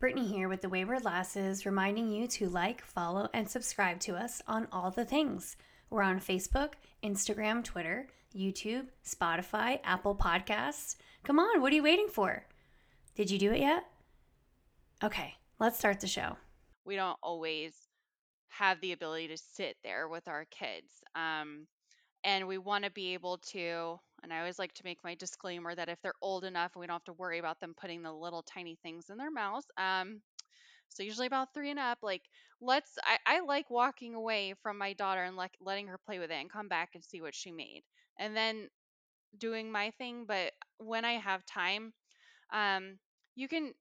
Brittany here with the Wayward Lasses, reminding you to like, follow, and subscribe to us on all the things. We're on Facebook, Instagram, Twitter, YouTube, Spotify, Apple Podcasts. Come on, what are you waiting for? Did you do it yet? Okay, let's start the show. We don't always have the ability to sit there with our kids. Um, and we want to be able to and i always like to make my disclaimer that if they're old enough we don't have to worry about them putting the little tiny things in their mouths um so usually about three and up like let's i, I like walking away from my daughter and like letting her play with it and come back and see what she made and then doing my thing but when i have time um you can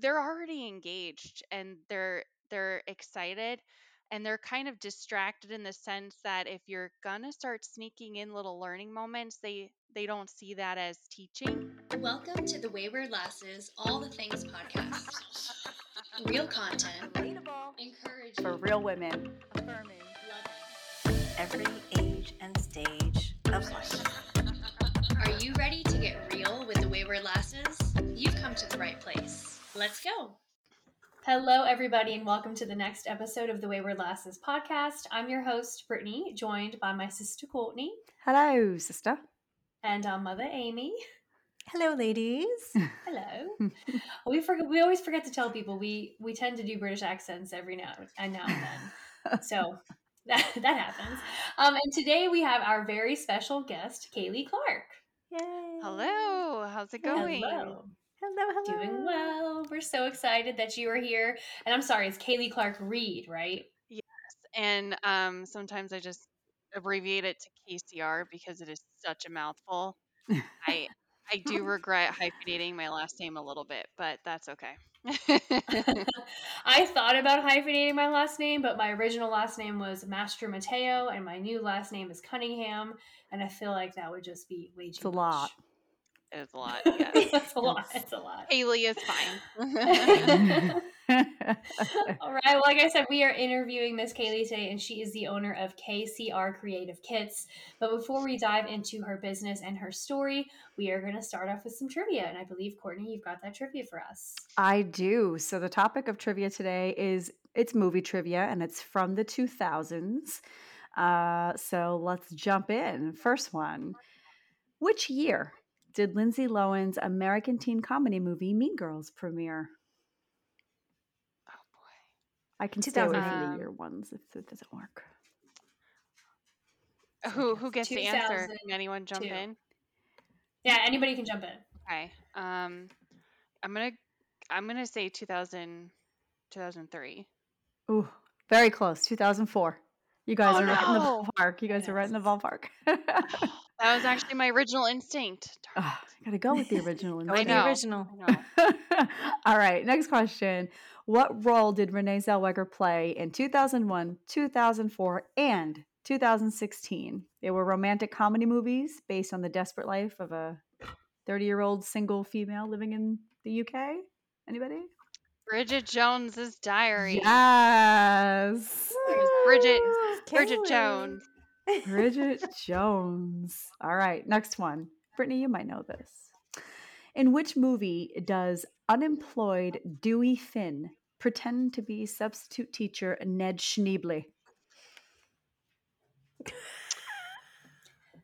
they're already engaged and they're they're excited and they're kind of distracted in the sense that if you're gonna start sneaking in little learning moments they they don't see that as teaching. Welcome to the wayward lasses all the things podcast. Real content. Relatable. Encouraging. For real women. Affirming. Loving every age and stage of life. Are you ready to get real with the wayward lasses? You've come to the right place. Let's go Hello, everybody, and welcome to the next episode of the Wayward Lasses podcast. I'm your host, Brittany, joined by my sister Courtney. Hello, sister. And our mother, Amy. Hello, ladies. Hello. we forget. We always forget to tell people we we tend to do British accents every now and now and then. so that that happens. Um, and today we have our very special guest, Kaeley Clark. Yay. hello how's it going Hello. Hello, hello. Doing well. We're so excited that you are here. And I'm sorry, it's Kaeley Clark Reed, right? Yes. And um sometimes i just abbreviate it to kcr because it is such a mouthful i i do regret hyphenating my last name a little bit but that's okay I thought about hyphenating my last name, but my original last name was Master Mateo, and my new last name is Cunningham, and I feel like that would just be way too It's a lot. It's a lot yeah it's a lot. It's a lot. haley is fine All right. Well, like I said, we are interviewing Miss Kaeley today, and she is the owner of KCR Creative Kits. But before we dive into her business and her story, we are going to start off with some trivia. And I believe, Courtney, you've got that trivia for us. I do. So the topic of trivia today is it's movie trivia and it's from the 2000s. Uh, so let's jump in. First one. Which year did Lindsay Lohan's American teen comedy movie Mean Girls premiere? oh boy I can stay away from 2000. the year ones if it doesn't work. who who gets the answer can anyone jump in Yeah, anybody can jump in. okay um i'm gonna i'm gonna say 2000 2003 Ooh, very close. 2004. You guys Oh, are right in the ballpark. You guys are right in the ballpark. that was actually my original instinct Darn Ah, gotta go with the original. Go I know. the original. I know. All right, next question. What role did Renee Zellweger play in 2001, 2004, and 2016? They were romantic comedy movies based on the desperate life of a 30 year old single female living in the UK. Anybody? Bridget Jones's Diary. Yes. There's Bridget. Bridget Jones. Bridget Jones. All right, next one. Brittany, you might know this. In which movie does unemployed Dewey Finn pretend to be substitute teacher Ned Schneebly?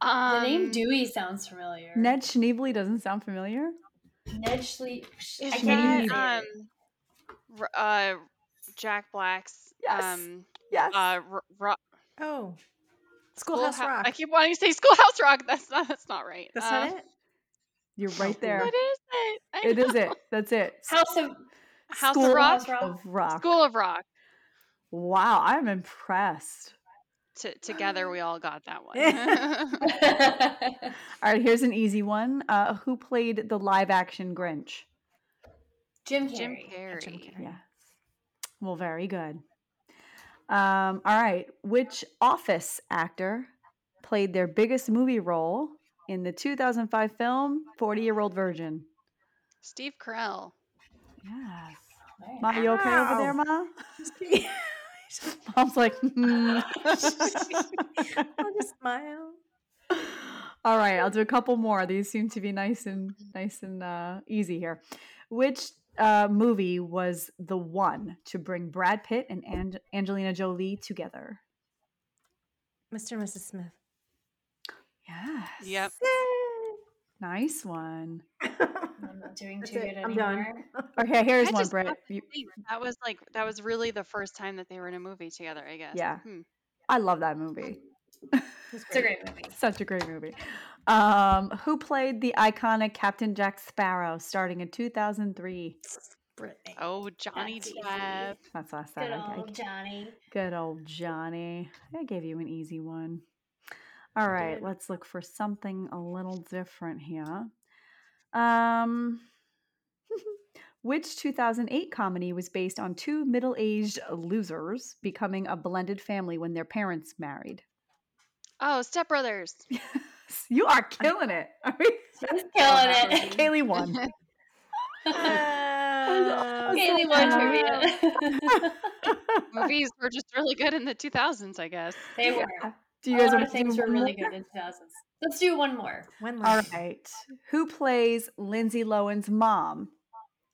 Um, the name Dewey sounds familiar. Ned Schneebly doesn't sound familiar. Ned Schlie. Is I can't that um, r- uh, Jack Black's Yes. um, Yes. uh, r- ro- Oh, Schoolhouse Schoolhou- Rock. I keep wanting to say Schoolhouse Rock. That's not. That's not right. That's Uh, not it. You're right there. What is it? I It is know. it. That's it. House of House School of Rock. House of Rock. School of Rock. Wow, I'm impressed. T- together, we all got that one. All right, here's an easy one. Uh, who played the live action Grinch? Jim Jim Carrey. Carrey. Jim Carrey. Yes. Well, very good. Um, all right. Which office actor played their biggest movie role in the 2005 film 40 Year Old Virgin? Steve Carell. Yes. Right. Ma, you okay over there, Ma? Mom's like, hmm. I'll just smile. All right, I'll do a couple more. These seem to be nice and nice and uh, easy here. Which uh, movie was the one to bring Brad Pitt and Ang- Angelina Jolie together? Mr. and Mrs. Smith. Yes. Yep. Nice one. I'm not doing too good I'm done. anymore. Okay, here's I one, just Britt. have to You- that was like that was really the first time that they were in a movie together. I guess. Yeah. Hmm. I love that movie. It's a great movie. Such a great movie. Um, who played the iconic Captain Jack Sparrow starting in 2003? Brittany. Oh, Johnny That's easy. Depp. That's last Good time. I- old Johnny. Good old Johnny. I gave you an easy one. All right, did. let's look for something a little different here. Um, which 2008 comedy was based on two middle aged losers becoming a blended family when their parents married? Oh, Step Brothers. you are killing it. I mean, She's killing it. Kaeley won. Uh, Kaeley won sad. trivia. Movies were just really good in the 2000s, I guess. they were. Do you guys lot want to things were really more? good in 2000s. Let's do one more. One All left. right. Who plays Lindsay Lohan's mom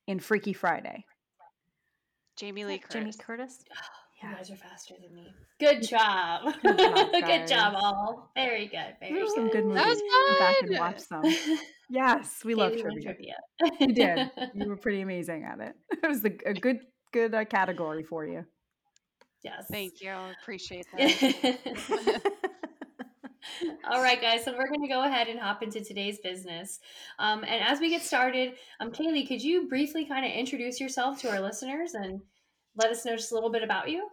in Freaky Friday? Jamie Lee Curtis. Jamie Curtis. You guys are faster than me. Good job. Good job, good job, all. Very good. Very There were some good. good movies. That was Go back and watch some. Yes, we love Kaeley won trivia. trivia. You did. You were pretty amazing at it. It was a, a good, good uh, category for you. yes. Thank you. I appreciate that. All right, guys. So we're going to go ahead and hop into today's business. Um, and as we get started, um, Kaeley, could you briefly kind of introduce yourself to our listeners and let us know just a little bit about you?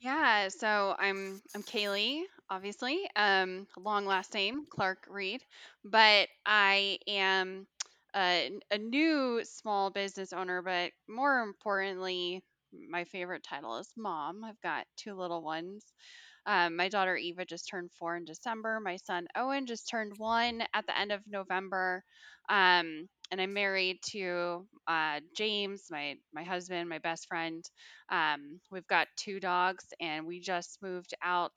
Yeah, so I'm I'm Kaeley, obviously. Um, long last name, Clark Reed, but I am a, a new small business owner, but more importantly, my favorite title is mom. I've got two little ones. Um, my daughter Eva just turned four in December. My son Owen just turned one at the end of November. Um, and I'm married to uh, James, my my husband, my best friend. Um, we've got two dogs, and we just moved out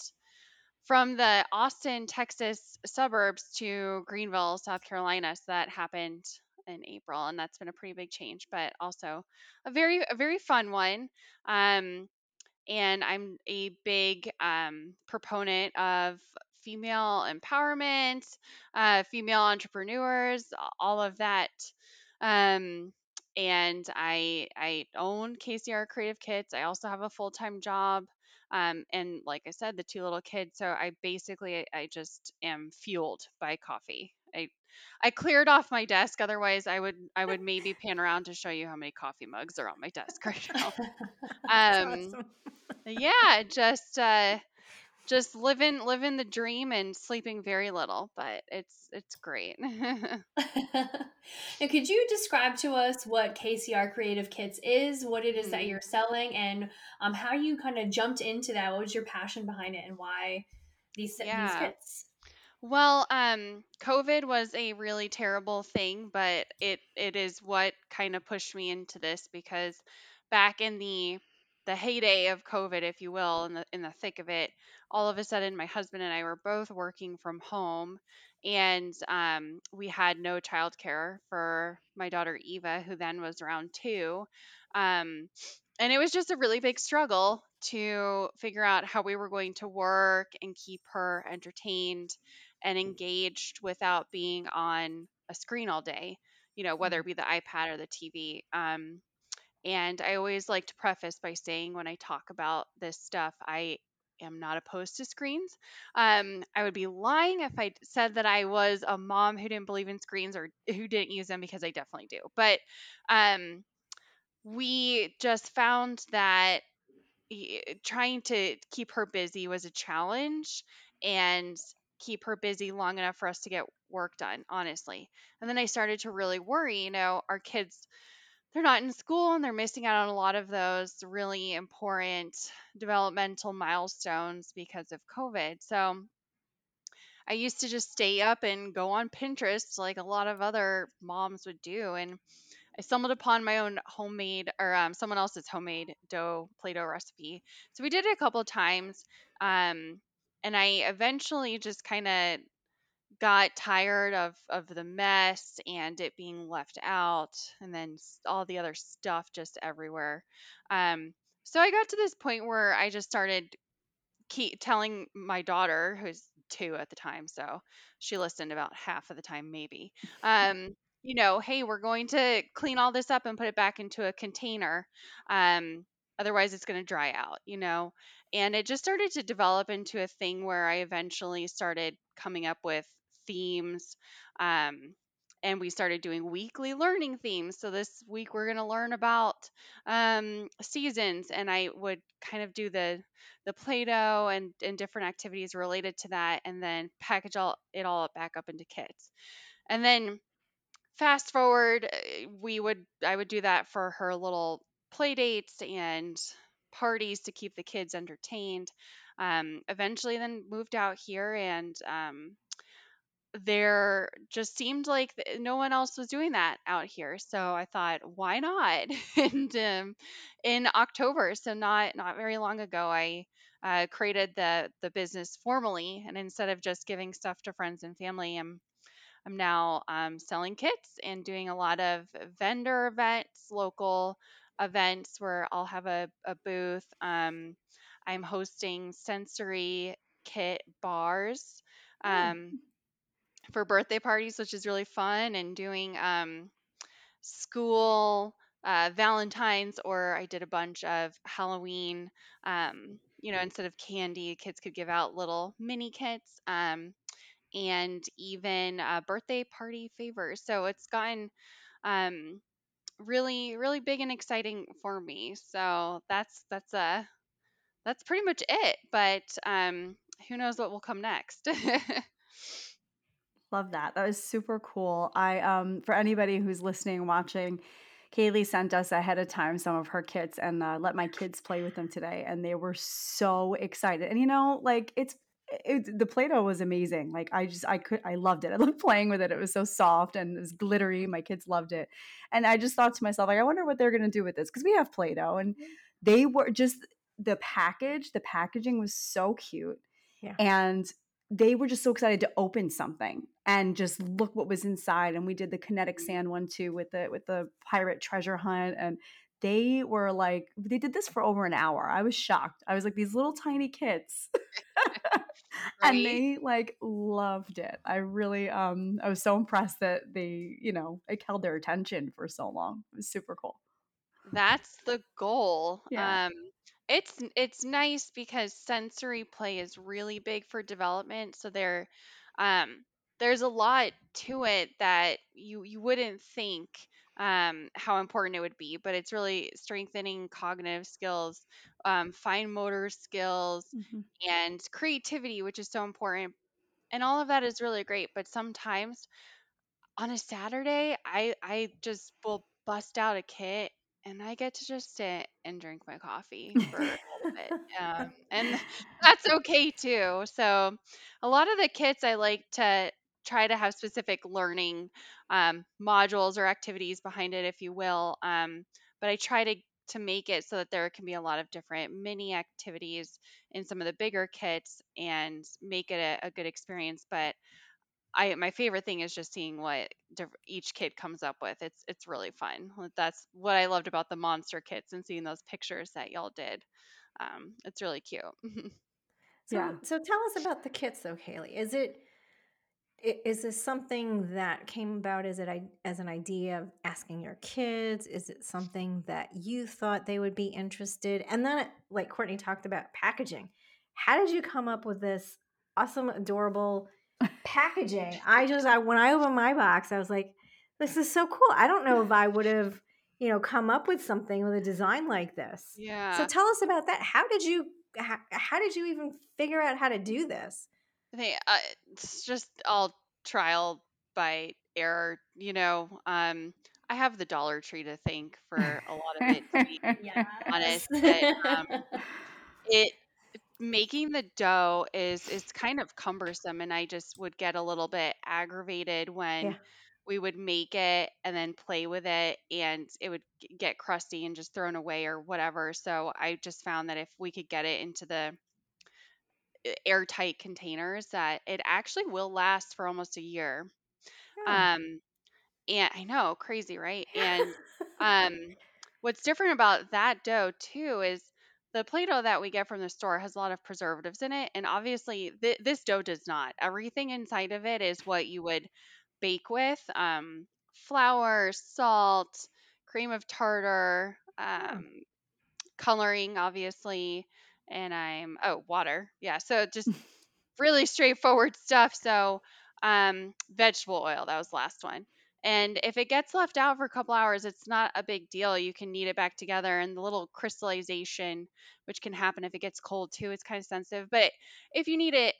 from the Austin, Texas suburbs to Greenville, South Carolina. So that happened in April, and that's been a pretty big change, but also a very a very fun one. Um, and I'm a big um, proponent of female empowerment, uh, female entrepreneurs, all of that. Um, and I I own KCR Creative Kits. I also have a full time job. Um, and like I said, the two little kids. So I basically I just am fueled by coffee. I I cleared off my desk. Otherwise, I would I would maybe pan around to show you how many coffee mugs are on my desk right now. Um, awesome. yeah, just uh just living living the dream and sleeping very little, but it's it's great. now, could you describe to us what KCR Creative Kits is, what it is that Mhm. you're selling, and um, how you kind of jumped into that? What was your passion behind it, and why these these kits? Well, um, COVID was a really terrible thing, but it it is what kind of pushed me into this because back in the the heyday of COVID, if you will, in the in the thick of it, all of a sudden my husband and I were both working from home and um, we had no childcare for my daughter Eva, who then was around two. Um, and it was just a really big struggle to figure out how we were going to work and keep her entertained and engaged without being on a screen all day, you know, whether it be the iPad or the TV. Um, and I always like to preface by saying when I talk about this stuff, I am not opposed to screens. Um, I would be lying if I said that I was a mom who didn't believe in screens or who didn't use them because I definitely do. But um, we just found that trying to keep her busy was a challenge and keep her busy long enough for us to get work done, honestly. And then I started to really worry, you know, our kids they're not in school and they're missing out on a lot of those really important developmental milestones because of COVID. So I used to just stay up and go on Pinterest like a lot of other moms would do. And I stumbled upon my own homemade or um, someone else's homemade dough Play Doh recipe. So we did it a couple of times. Um, and I eventually just kind of got tired of of the mess and it being left out and then all the other stuff just everywhere. Um, so I got to this point where I just started keep telling my daughter, who's two at the time, so she listened about half of the time, maybe. Um, you know, hey, we're going to clean all this up and put it back into a container. Um, otherwise, it's going to dry out, you know. And it just started to develop into a thing where I eventually started coming up with themes. Um, and we started doing weekly learning themes. So this week we're going to learn about um, seasons, and I would kind of do the the Play-Doh and, and different activities related to that, and then package all it all back up into kits. And then fast forward, uh, we would I would do that for her little play dates and parties to keep the kids entertained. Um, eventually, then moved out here and um, there just seemed like no one else was doing that out here so i thought why not and um, in october so not not very long ago i uh, created the the business formally and instead of just giving stuff to friends and family i'm i'm now um, selling kits and doing a lot of vendor events local events where i'll have a, a booth um, i'm hosting sensory kit bars Oh, um, for birthday parties, which is really fun, and doing um, school uh, Valentine's, or I did a bunch of Halloween. Um, you know, instead of candy, kids could give out little mini kits um, and even uh, birthday party favors. So it's gotten um, really, really big and exciting for me. So that's that's a that's pretty much it. But um, who knows what will come next? Love that. That was super cool. I um for anybody who's listening, watching, Kaylee sent us ahead of time some of her kits and uh, let my kids play with them today, and they were so excited. And you know, like it's it, the Play-Doh was amazing. Like I just I could I loved it. I loved playing with it. It was so soft and it was glittery. My kids loved it, and I just thought to myself, like, I wonder what they're gonna do with this because we have Play-Doh, and they were just the package. The packaging was so cute, yeah. and they were just so excited to open something and just look what was inside and we did the kinetic mm. sand one too with the with the pirate treasure hunt and they were like they did this for over an hour i was shocked i was like these little tiny kids and they like loved it i really um i was so impressed that they you know like held their attention for so long it was super cool That's the goal. yeah Um, it's it's nice because sensory play is really big for development. So there, um, there's a lot to it that you you wouldn't think um, how important it would be, but it's really strengthening cognitive skills, um, fine motor skills, Mhm. and creativity, which is so important. And all of that is really great. But sometimes on a Saturday, I I just will bust out a kit and I get to just sit and drink my coffee for a little bit. Um, and that's okay too. So a lot of the kits I like to try to have specific learning um, modules or activities behind it, if you will. Um, but I try to to make it so that there can be a lot of different mini activities in some of the bigger kits and make it a, a good experience. But I my favorite thing is just seeing what diff- each kid comes up with. It's it's really fun. That's what I loved about the monster kits and seeing those pictures that y'all did. Um, it's really cute. yeah So, so tell us about the kits, though, Haley. Is it i- is this something that came about as it as an idea of asking your kids? Is it something that you thought they would be interested? And then, like Courtney talked about packaging, how did you come up with this awesome, adorable packaging? I just, I when I opened my box, I was like, this is so cool. I don't know if I would have, you know, come up with something with a design like this. Yeah. So tell us about that. How did you how, how did you even figure out how to do this? I think uh, it's just all trial by error. You know, um, I have the Dollar Tree to thank for a lot of it. To be honest, but um, it making the dough is is kind of cumbersome and I just would get a little bit aggravated yeah. when we would make it and then play with it and it would get crusty and just thrown away or whatever. So I just found that if we could get it into the airtight containers that it actually will last for almost a year. Oh. Um, and I know, crazy, right? And um, what's different about that dough too is the Play-Doh that we get from the store has a lot of preservatives in it, and obviously th- this dough does not. Everything inside of it is what you would bake with: um, flour, salt, cream of tartar, um, coloring, obviously, and I'm oh water, yeah. So just really straightforward stuff. So um, vegetable oil, that was the last one. And if it gets left out for a couple hours, it's not a big deal. You can knead it back together, and the little crystallization, which can happen if it gets cold too, it's kind of sensitive. But if you need it,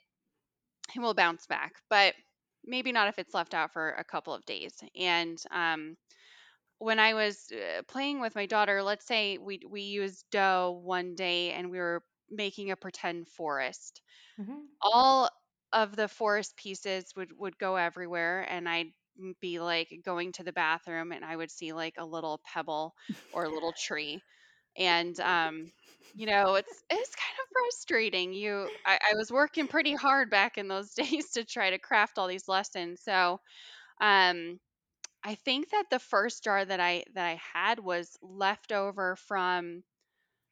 it will bounce back. But maybe not if it's left out for a couple of days. And um, when I was uh, playing with my daughter, let's say we we used dough one day and we were making a pretend forest. Mhm. All of the forest pieces would would go everywhere, and I'd be like going to the bathroom, and I would see like a little pebble or a little tree, and um, you know, it's it's kind of frustrating. You, I, I was working pretty hard back in those days to try to craft all these lessons, so um I think that the first jar that I that I had was left over from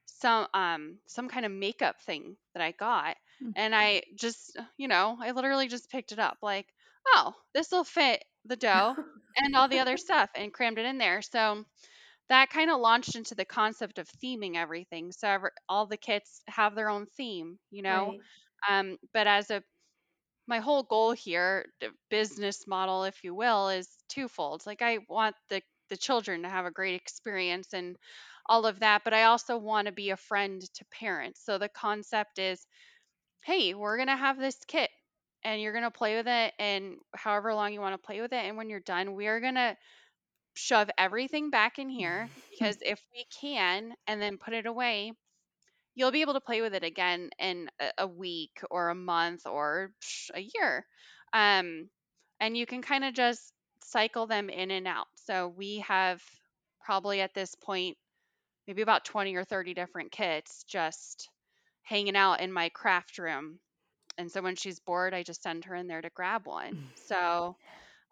some um some kind of makeup thing that I got. Mm. And I just, you know, I literally just picked it up like, oh, this will fit the dough and all the other stuff and crammed it in there. So that kind of launched into the concept of theming everything. So ever, all the kits have their own theme, you know. Right. Um, but as a my whole goal here, the business model, if you will, is twofold. Like I want the the children to have a great experience and all of that, but I also want to be a friend to parents. So the concept is, hey, we're gonna have this kit and you're gonna play with it and however long you want to play with it. And when you're done, we are gonna shove everything back in here because if we can and then put it away, you'll be able to play with it again in a, a week or a month or a year. Um, and you can kind of just cycle them in and out. So we have probably at this point maybe about 20 or 30 different kits just hanging out in my craft room. And so when she's bored, I just send her in there to grab one. So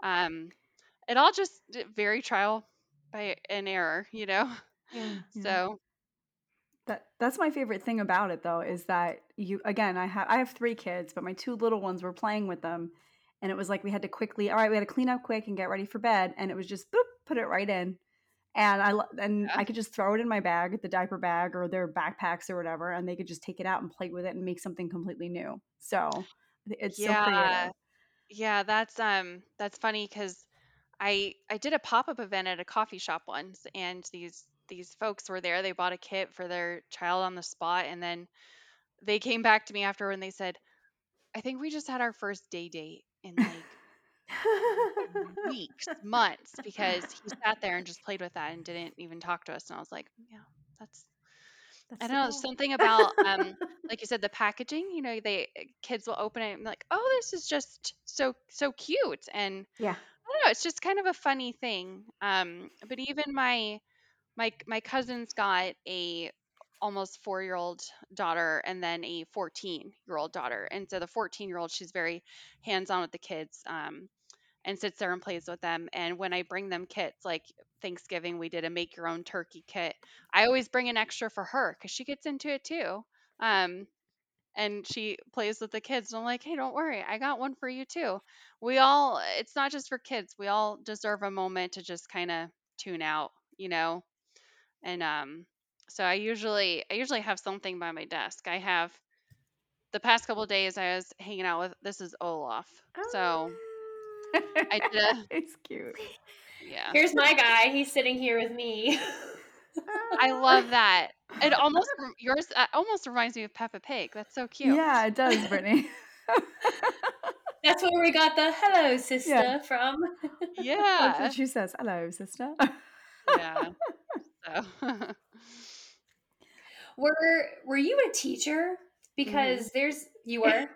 um, it all just very trial by an error, you know? Yeah. Yeah. So That that's my favorite thing about it though is that you again I have I have three kids but my two little ones were playing with them and it was like we had to quickly all right we had to clean up quick and get ready for bed and it was just boop put it right in and I and Yeah. I could just throw it in my bag the diaper bag or their backpacks or whatever and they could just take it out and play with it and make something completely new so it's so yeah. creative Yeah, that's um that's funny because I I did a pop-up event at a coffee shop once and these these folks were there. They bought a kit for their child on the spot and then they came back to me after and they said, I think we just had our first day date in like weeks, months, because he sat there and just played with that and didn't even talk to us. And I was like, yeah, that's That's I don't know something about um like you said the packaging. You know, they kids will open it and be like, oh, this is just so so cute and Yeah. I don't know. It's just kind of a funny thing. Um, but even my my my cousins got a almost four year old daughter and then a 14 year old daughter. And so the 14 year old, she's very hands on with the kids um, and sits there and plays with them. And when I bring them kits, like Thanksgiving, we did a make your own turkey kit. I always bring an extra for her because she gets into it too. Um, and she plays with the kids. And I'm like, hey, don't worry, I got one for you too. We all, it's not just for kids. We all deserve a moment to just kind of tune out, you know. And um, so I usually, I usually have something by my desk. I have the past couple days I was hanging out with. This is Olaf. So I did a it's cute yeah. Here's my guy. He's sitting here with me. I love that. It almost yours uh, almost reminds me of Peppa Pig. That's so cute. yeah it does Brittany That's where we got the hello sister from. Yeah. That's what she says hello sister Yeah. So Were Were you a teacher? Because there's you were.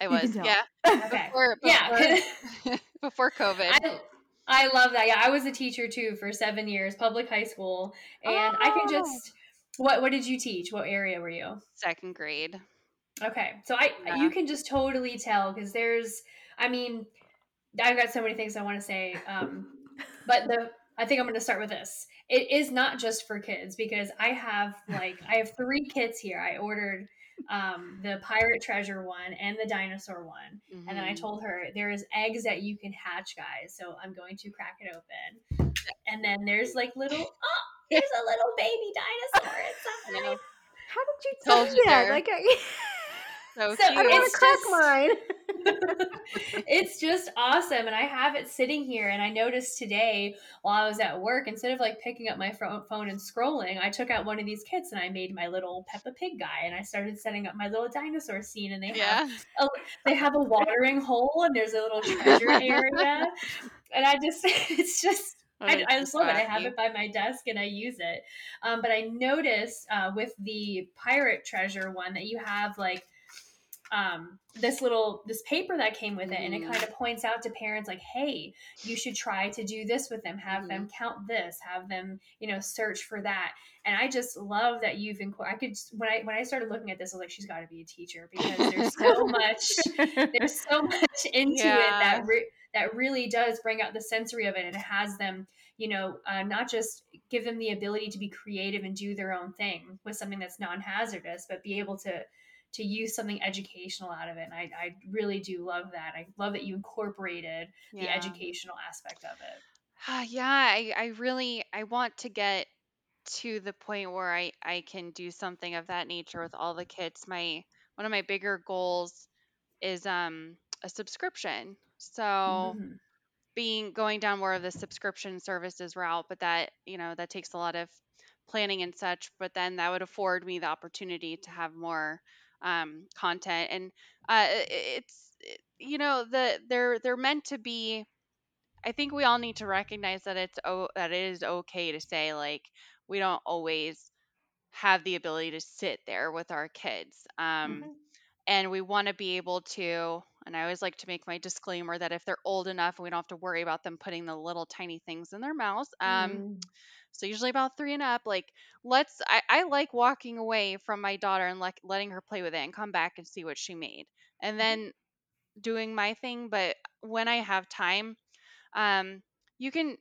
I was. Yeah. Okay. Before, Yeah. before, before COVID. I, I love that. Yeah, I was a teacher too for seven years, public high school, and I can Oh. just. What What did you teach? What area were you? Second grade. Okay, so I Yeah. you can just totally tell because there's, I mean, I've got so many things I want to say, um, but the I think I'm going to start with this. It is not just for kids because I have like I have three kits here. I ordered um, the pirate treasure one and the dinosaur one, and then I Mhm. told her there's eggs that you can hatch, guys. So I'm going to crack it open, and then there's like little oh, there's a little baby dinosaur I inside. How did you tell do you that? Like, I, So, So I don't want It's to crack just- mine. it's just awesome and i have it sitting here and i noticed today while i was at work instead of like picking up my phone and scrolling i took out one of these kits and i made my little peppa pig guy and i started setting up my little dinosaur scene and they have yeah. they have a watering hole and there's a little treasure area and i just it's just I, I just love it. I have it by my desk and I use it. Um, but I noticed uh, with the pirate treasure one that you have like um, this little this paper that came with it, and it Mhm. kind of points out to parents like, "Hey, you should try to do this with them. Have them count this. Have them, you know, search for that." And I just love that you've incorporated. I could when I when I started looking at this, I was like, "She's got to be a teacher because there's so much." there's so much into it that re- that really does bring out the sensory of it and it has them you know uh, not just give them the ability to be creative and do their own thing with something that's non-hazardous but be able to to use something educational out of it and i, I really do love that i love that you incorporated the educational aspect of it Ah, yeah, I, I really I want to get to the point where I, I can do something of that nature with all the kids. My one of my bigger goals is um a subscription. So Mhm. being going down more of the subscription services route, but that, you know, that takes a lot of planning and such, but then that would afford me the opportunity to have more um content and uh it's you know the they're they're meant to be I think we all need to recognize that it's oh that it is okay to say like we don't always have the ability to sit there with our kids. Um, Mhm. and we want to be able to and i always like to make my disclaimer that if they're old enough we don't have to worry about them putting the little tiny things in their mouths um Mm. So usually about three and up like let's i, I like walking away from my daughter and like letting her play with it and come back and see what she made and then doing my thing but when i have time um you can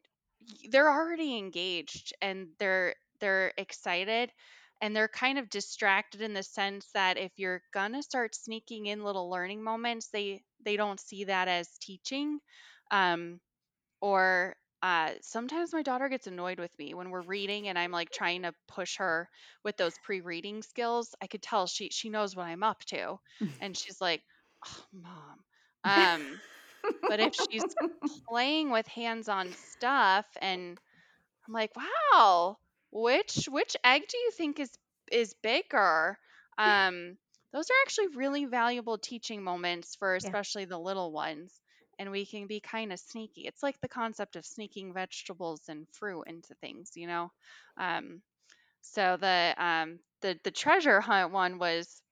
they're already engaged and they're they're excited and they're kind of distracted in the sense that if you're gonna start sneaking in little learning moments they they don't see that as teaching um or uh, sometimes my daughter gets annoyed with me when we're reading and I'm like trying to push her with those pre-reading skills. I could tell she she knows what I'm up to, and she's like, oh, "Mom." Um, but if she's playing with hands-on stuff and I'm like, wow, which which egg do you think is is bigger? Um, those are actually really valuable teaching moments for especially the little ones. And we can be kind of sneaky. It's like the concept of sneaking vegetables and fruit into things, you know. Um, so the um the the treasure hunt one was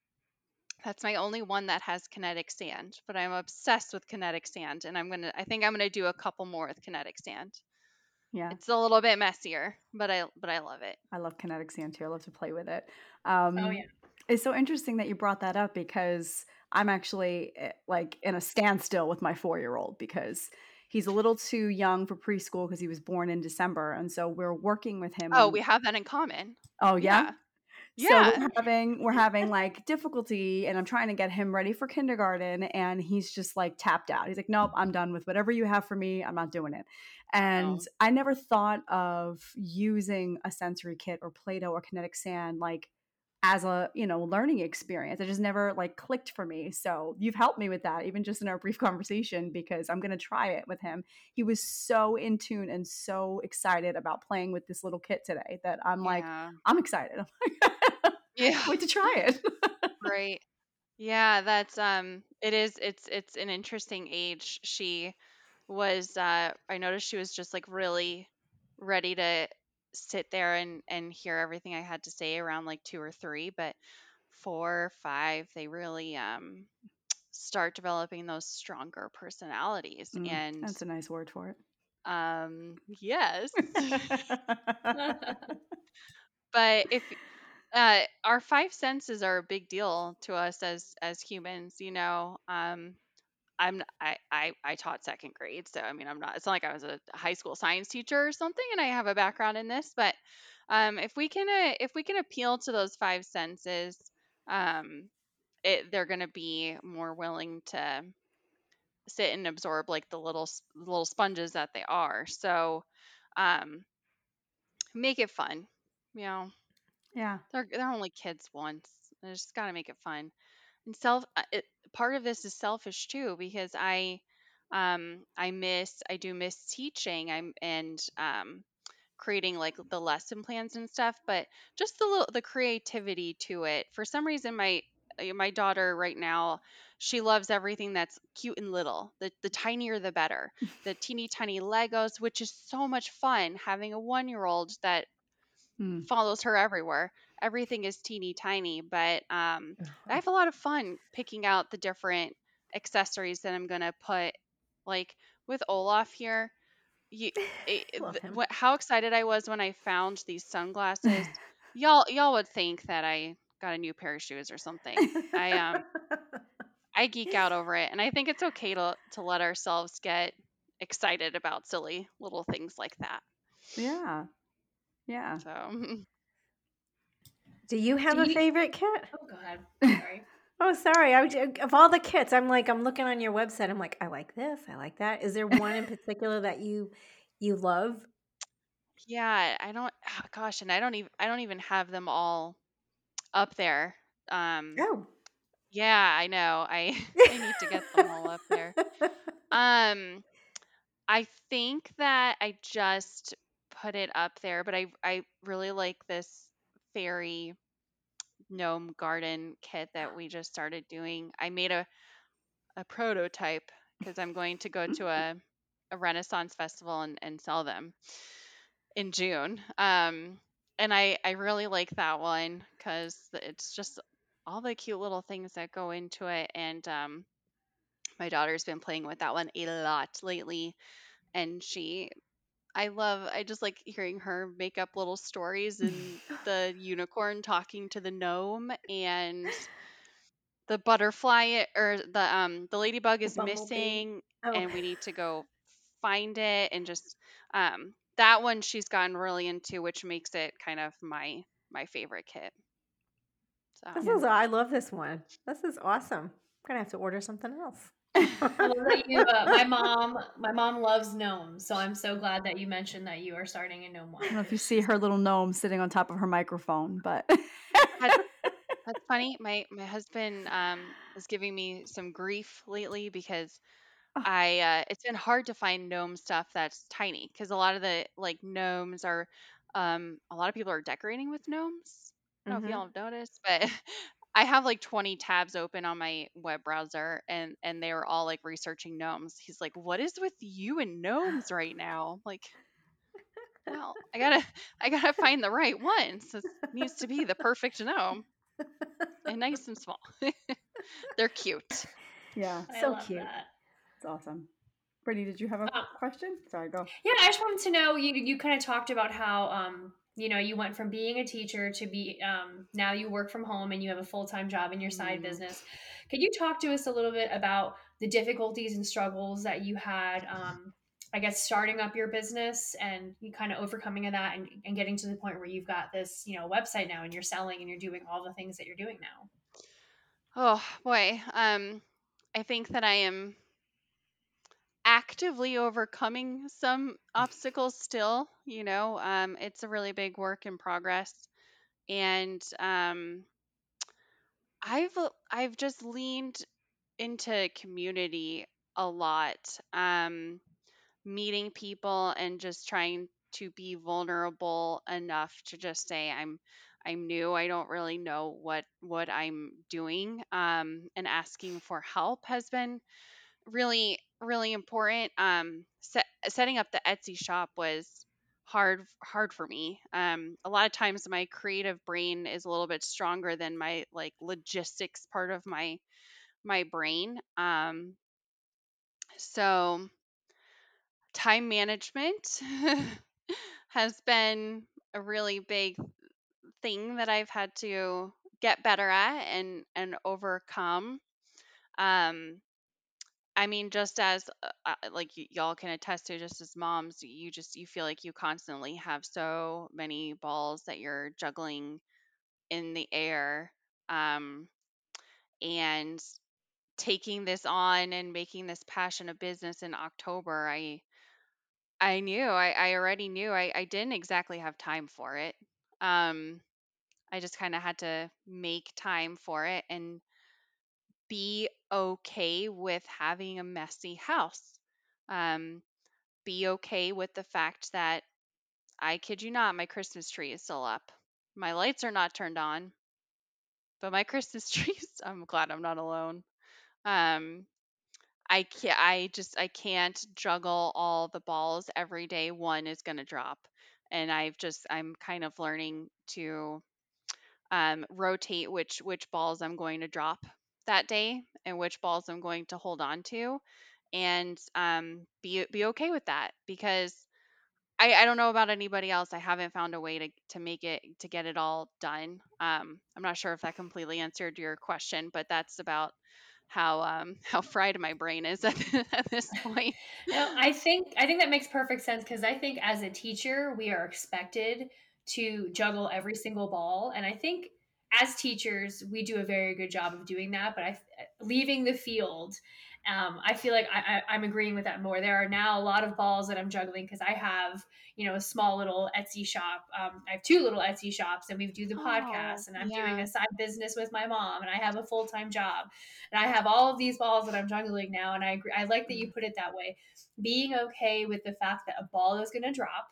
that's my only one that has kinetic sand, but I'm obsessed with kinetic sand, and I'm gonna I think I'm gonna do a couple more with kinetic sand. yeah. It's a little bit messier, but I but I love it. I love kinetic sand too. I love to play with it. Um, oh yeah It's so interesting that you brought that up because I'm actually eh, like in a standstill with my four year old because he's a little too young for preschool because he was born in December. And so we're working with him. Oh, on- we have that in common. oh, yeah. Yeah. So we're having we're having like difficulty, and I'm trying to get him ready for kindergarten, and he's just like tapped out. He's like, "Nope, I'm done with whatever you have for me. I'm not doing it." And Oh. I never thought of using a sensory kit or Play-Doh or kinetic sand like as a you know learning experience. It just never like clicked for me. So you've helped me with that, even just in our brief conversation, because I'm gonna try it with him. He was so in tune and so excited about playing with this little kit today that I'm like, I'm excited. I'm like, Yeah. wait to try it. Right. Yeah, that's um it is it's it's an interesting age. She was uh I noticed she was just like really ready to sit there and and hear everything I had to say around like 2 or 3, but 4, or 5, they really um start developing those stronger personalities Mm, and That's a nice word for it. um yes. But if uh, our five senses are a big deal to us as as humans. You know, um, I'm I, I I taught second grade, so I mean I'm not. It's not like I was a high school science teacher or something, and I have a background in this. But um, if we can uh, if we can appeal to those five senses, um, it, they're going to be more willing to sit and absorb like the little little sponges that they are. So, um, make it fun. You know, Yeah. they're they're only kids once. I just got to make it fun. And self uh, it, part of this is selfish too because I um I miss I do miss teaching. I'm and um creating like the lesson plans and stuff, but just the little the creativity to it. For some reason my uh, my daughter right now she loves everything that's cute and little. The the tinier the better. The teeny tiny Legos, which is so much fun having a 1-year-old that Mm. follows her everywhere. Everything is teeny tiny, but um, I Uh-huh. have a lot of fun picking out the different accessories that I'm gonna put. Like with Olaf here, you, it, th- what, how excited I was when I found these sunglasses. Y'all, y'all would think that I got a new pair of shoes or something. I um, I geek out over it, and I think it's okay to to let ourselves get excited about silly little things like that. Yeah. Yeah. So Do you have Do a you- favorite kit? Oh, go ahead. Sorry. Oh, sorry. I was, of all the kits, I'm like, I'm looking on your website. I'm like, I like this. I like that. Is there one in particular that you you love? Yeah, I don't gosh, and I don't even I don't even have them all up there. Um Oh. yeah, I know. I I need to get them all up there. Um I think that I just put it up there, but I I really like this fairy gnome garden kit that we just started doing. I made a a prototype because I'm going to go to a a Renaissance festival and, and sell them in June. Um, and I I really like that one because it's just all the cute little things that go into it. And um, my daughter's been playing with that one a lot lately, and she. I love I just like hearing her make up little stories and the unicorn talking to the gnome and the butterfly or the um the ladybug The is bumblebee. missing Oh. and we need to go find it and just um that one she's gotten really into which makes it kind of my my favorite kit so This is I love this one. This is awesome. I'm gonna have to order something else. I love that you, uh, my mom, my mom loves gnomes, so I'm so glad that you mentioned that you are starting a gnome I don't know if you see her little gnome sitting on top of her microphone, but that's, that's funny my my husband um is giving me some grief lately because Oh. I uh, it's been hard to find gnome stuff that's tiny because a lot of the like gnomes are um a lot of people are decorating with gnomes. I don't know Mhm. if y'all have noticed, but I have like 20 tabs open on my web browser and and they were all like researching gnomes. He's like, "What is with you and gnomes right now?" I'm like, well, I gotta I gotta find the right one. So it needs to be the perfect gnome and nice and small. They're cute. yeah, I So love cute. that. it's awesome. Brittany, did you have a Uh, question? Sorry, go. Yeah, I just wanted to know you you kind of talked about how um you know you went from being a teacher to be um now you work from home and you have a full-time job in your side Mhm. business. Could you talk to us a little bit about the difficulties and struggles that you had um I guess starting up your business and you kind of overcoming of that and, and getting to the point where you've got this, you know, website now and you're selling and you're doing all the things that you're doing now. Oh boy. Um I think that I am actively overcoming some obstacles still, you know. Um it's a really big work in progress and um I've I've just leaned into community a lot. Um meeting people and just trying to be vulnerable enough to just say I'm I'm new. I don't really know what what I'm doing. Um, and asking for help has been really really important. Um, set, setting up the Etsy shop was hard hard for me. Um, a lot of times my creative brain is a little bit stronger than my like logistics part of my my brain. Um, so time management has been a really big thing that I've had to get better at and and overcome. Um, I mean, just as uh, like y- y'all can attest to, just as moms, you just you feel like you constantly have so many balls that you're juggling in the air. Um, and taking this on and making this passion a business in October, I I knew I, I already knew I, I didn't exactly have time for it. Um, I just kind of had to make time for it and be okay with having a messy house. Um, be okay with the fact that I kid you not, my Christmas tree is still up. My lights are not turned on, but my Christmas trees, I'm glad I'm not alone. Um, I can't, I just, I can't juggle all the balls every day. One is going to drop. And I've just, I'm kind of learning to um, rotate which which balls I'm going to drop that day and which balls I'm going to hold on to, and um, be be okay with that because I, I don't know about anybody else. I haven't found a way to to make it to get it all done. Um, I'm not sure if that completely answered your question, but that's about how um how fried my brain is at, at this point. no, I think I think that makes perfect sense because I think as a teacher, we are expected to juggle every single ball, and I think as teachers, we do a very good job of doing that. But I leaving the field um, I feel like I, I, am agreeing with that more. There are now a lot of balls that I'm juggling because I have, you know, a small little Etsy shop. Um, I have two little Etsy shops, and we do the oh, podcast, and I'm yeah. doing a side business with my mom, and I have a full time job, and I have all of these balls that I'm juggling now. And I agree. I like that you put it that way. Being okay with the fact that a ball is going to drop,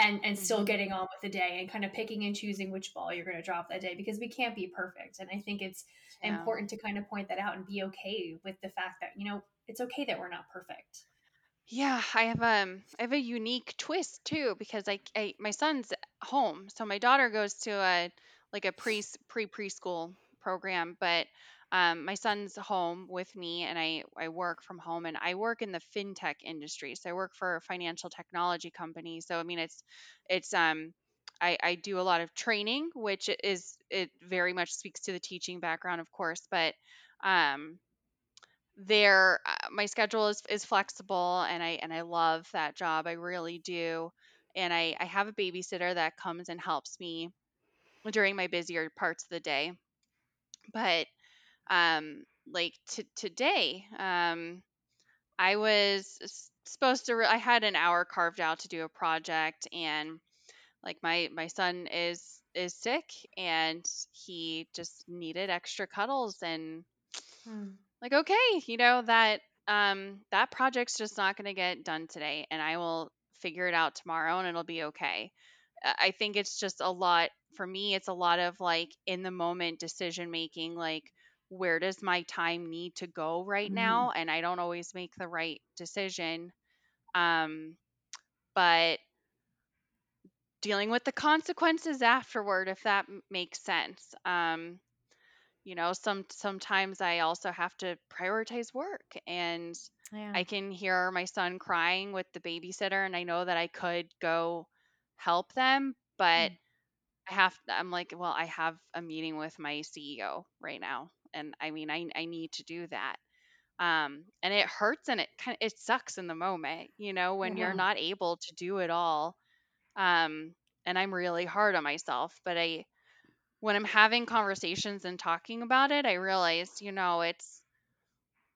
and and still mm-hmm. getting on with the day and kind of picking and choosing which ball you're going to drop that day because we can't be perfect and i think it's yeah. important to kind of point that out and be okay with the fact that you know it's okay that we're not perfect yeah i have um i have a unique twist too because I, I my son's home so my daughter goes to a like a pre pre preschool program but um, my son's home with me and I, I work from home and I work in the fintech industry. So I work for a financial technology company. So I mean it's it's um I, I do a lot of training, which is it very much speaks to the teaching background, of course, but um there uh, my schedule is is flexible and I and I love that job. I really do. And I, I have a babysitter that comes and helps me during my busier parts of the day. But um like t- today um i was supposed to re- i had an hour carved out to do a project and like my my son is is sick and he just needed extra cuddles and hmm. like okay you know that um that project's just not going to get done today and i will figure it out tomorrow and it'll be okay i think it's just a lot for me it's a lot of like in the moment decision making like where does my time need to go right mm-hmm. now and i don't always make the right decision um but dealing with the consequences afterward if that makes sense um you know some sometimes i also have to prioritize work and yeah. i can hear my son crying with the babysitter and i know that i could go help them but mm. i have i'm like well i have a meeting with my ceo right now and I mean I I need to do that. Um, and it hurts and it kind of it sucks in the moment, you know, when you're not able to do it all. Um, and I'm really hard on myself, but I when I'm having conversations and talking about it, I realize, you know, it's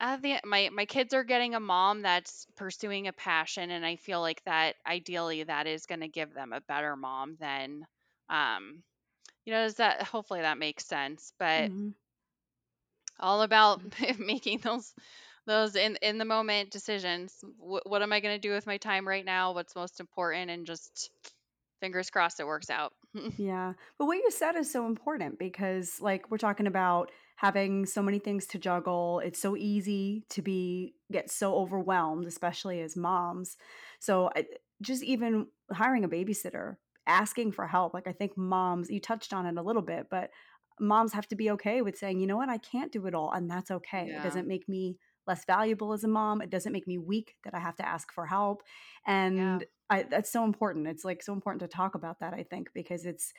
uh, the, my my kids are getting a mom that's pursuing a passion, and I feel like that ideally that is going to give them a better mom than, um, you know, does that hopefully that makes sense. But mm-hmm all about making those those in in the moment decisions. What, what am i going to do with my time right now? What's most important? And just fingers crossed it works out. Yeah but what you said is so important because like we're talking about having so many things to juggle. It's so easy to be get so overwhelmed especially as moms. So just even hiring a babysitter asking for help like i think moms you touched on it a little bit but moms have to be okay with saying, you know what, I can't do it all. And that's okay. Yeah. It doesn't make me less valuable as a mom. It doesn't make me weak that I have to ask for help. And yeah. I, that's so important. It's like so important to talk about that, I think, because it's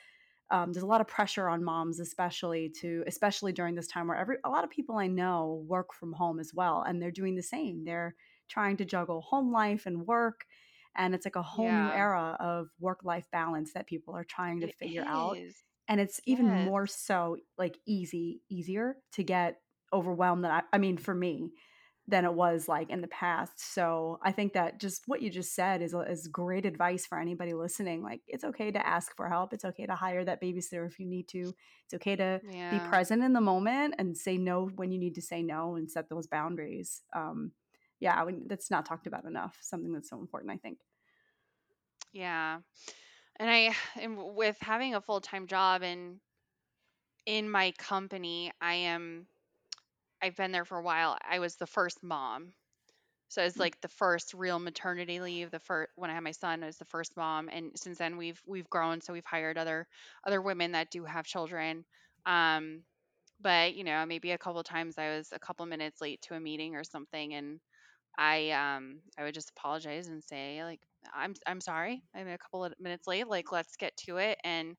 um, there's a lot of pressure on moms, especially to especially during this time where every a lot of people I know work from home as well, and they're doing the same. They're trying to juggle home life and work, and it's like a whole new era of work life balance that people are trying to it figure out. And it's even more so like easy, easier to get overwhelmed than I, I mean, for me, than it was like in the past. So I think that just what you just said is, is great advice for anybody listening. Like it's okay to ask for help. It's okay to hire that babysitter if you need to. It's okay to be present in the moment and say no when you need to say no and set those boundaries. Um, yeah, when, that's not talked about enough. Something that's so important, I think. Yeah. And I and with having a full-time job and in my company, I am I've been there for a while. I was the first mom. So it's Mm. like the first real maternity leave. The first when I had my son, I was the first mom, and since then we've we've grown. So we've hired other other women that do have children. Um, but you know, maybe a couple times I was a couple minutes late to a meeting or something, and I um I would just apologize and say like I'm I'm sorry. I'm a couple of minutes late. Like let's get to it, and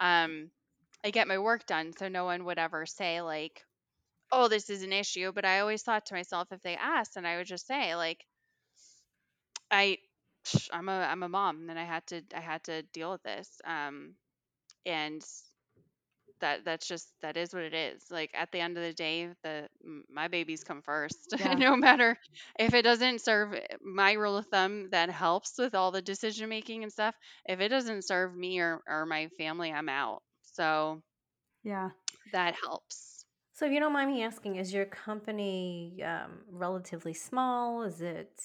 um I get my work done, so no one would ever say like oh, this is an issue. But I always thought to myself, if they asked, and I would just say, like, I, I'm a, I'm a mom, and I had to, I had to deal with this. Um, and that, that's just, that is what it is. Like at the end of the day, the my babies come first. Yeah. no matter if it doesn't serve my rule of thumb, that helps with all the decision making and stuff. If it doesn't serve me or, or my family, I'm out. So Yeah. that helps. So, if you don't mind me asking, is your company um, relatively small? Is it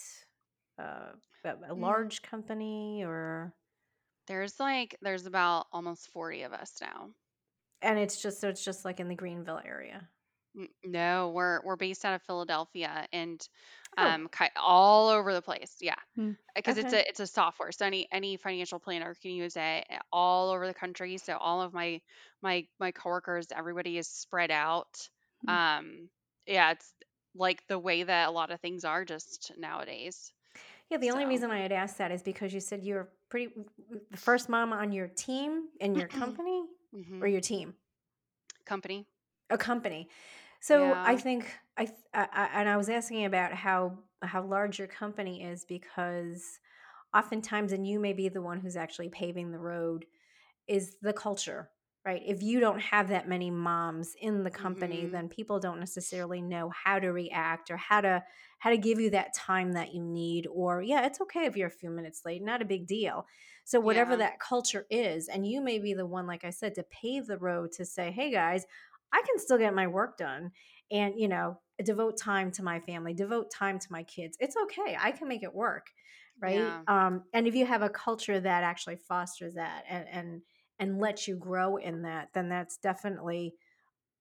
uh, a a Mm. large company, or There's like, there's about almost 40 of us now. And it's just so it's just like in the Greenville area? No, we're we're based out of Philadelphia and Oh, um ki all over the place. Yeah. Hmm. Because it's a it's a software. So any any financial planner can use it uh, all over the country. So all of my my my coworkers, everybody is spread out. Hmm. Um yeah, it's like the way that a lot of things are just nowadays. Yeah, the only reason I had asked that is because you said you're pretty the first mom on your team in your company or mhm. your team, Company. a company. So I Yeah. think I, th- I, I and I was asking about how how large your company is because oftentimes, and you may be the one who's actually paving the road, is the culture, right? If you don't have that many moms in the company, Mhm. then people don't necessarily know how to react or how to how to give you that time that you need or yeah, it's okay if you're a few minutes late, not a big deal. So whatever Yeah. that culture is, and you may be the one like I said to pave the road to say, "Hey guys, I can still get my work done and, you know, devote time to my family, devote time to my kids. It's okay. I can make it work." Right? Yeah. Um and if you have a culture that actually fosters that and and and let you grow in that, then that's definitely